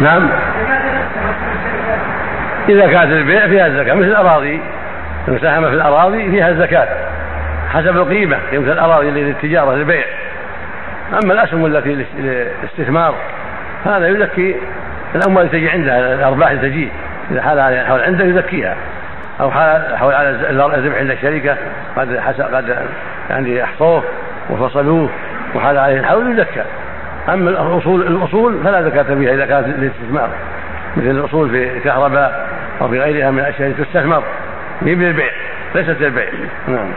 نعم. إذا كانت البيع فيها الزكاة مثل الأراضي. المساهمة في الأراضي فيها الزكاة حسب القيمة قيمة الأراضي للتجارة للبيع أما الأسهم التي للاستثمار هذا يزكي الأموال التي تجي عنده الأرباح التي تجي. إذا حال حول عنده يزكيها. أو حول على الربح عند الشركة قد قد يعني أحصوه وفصلوه وحال عليه الحول يزكى. أما الأصول الأصول فلا زكاة فيها إذا كانت للاستثمار. مثل الأصول في الكهرباء أو في غيرها من الأشياء التي تستثمر. هي من البيع ليست للبيع. نعم.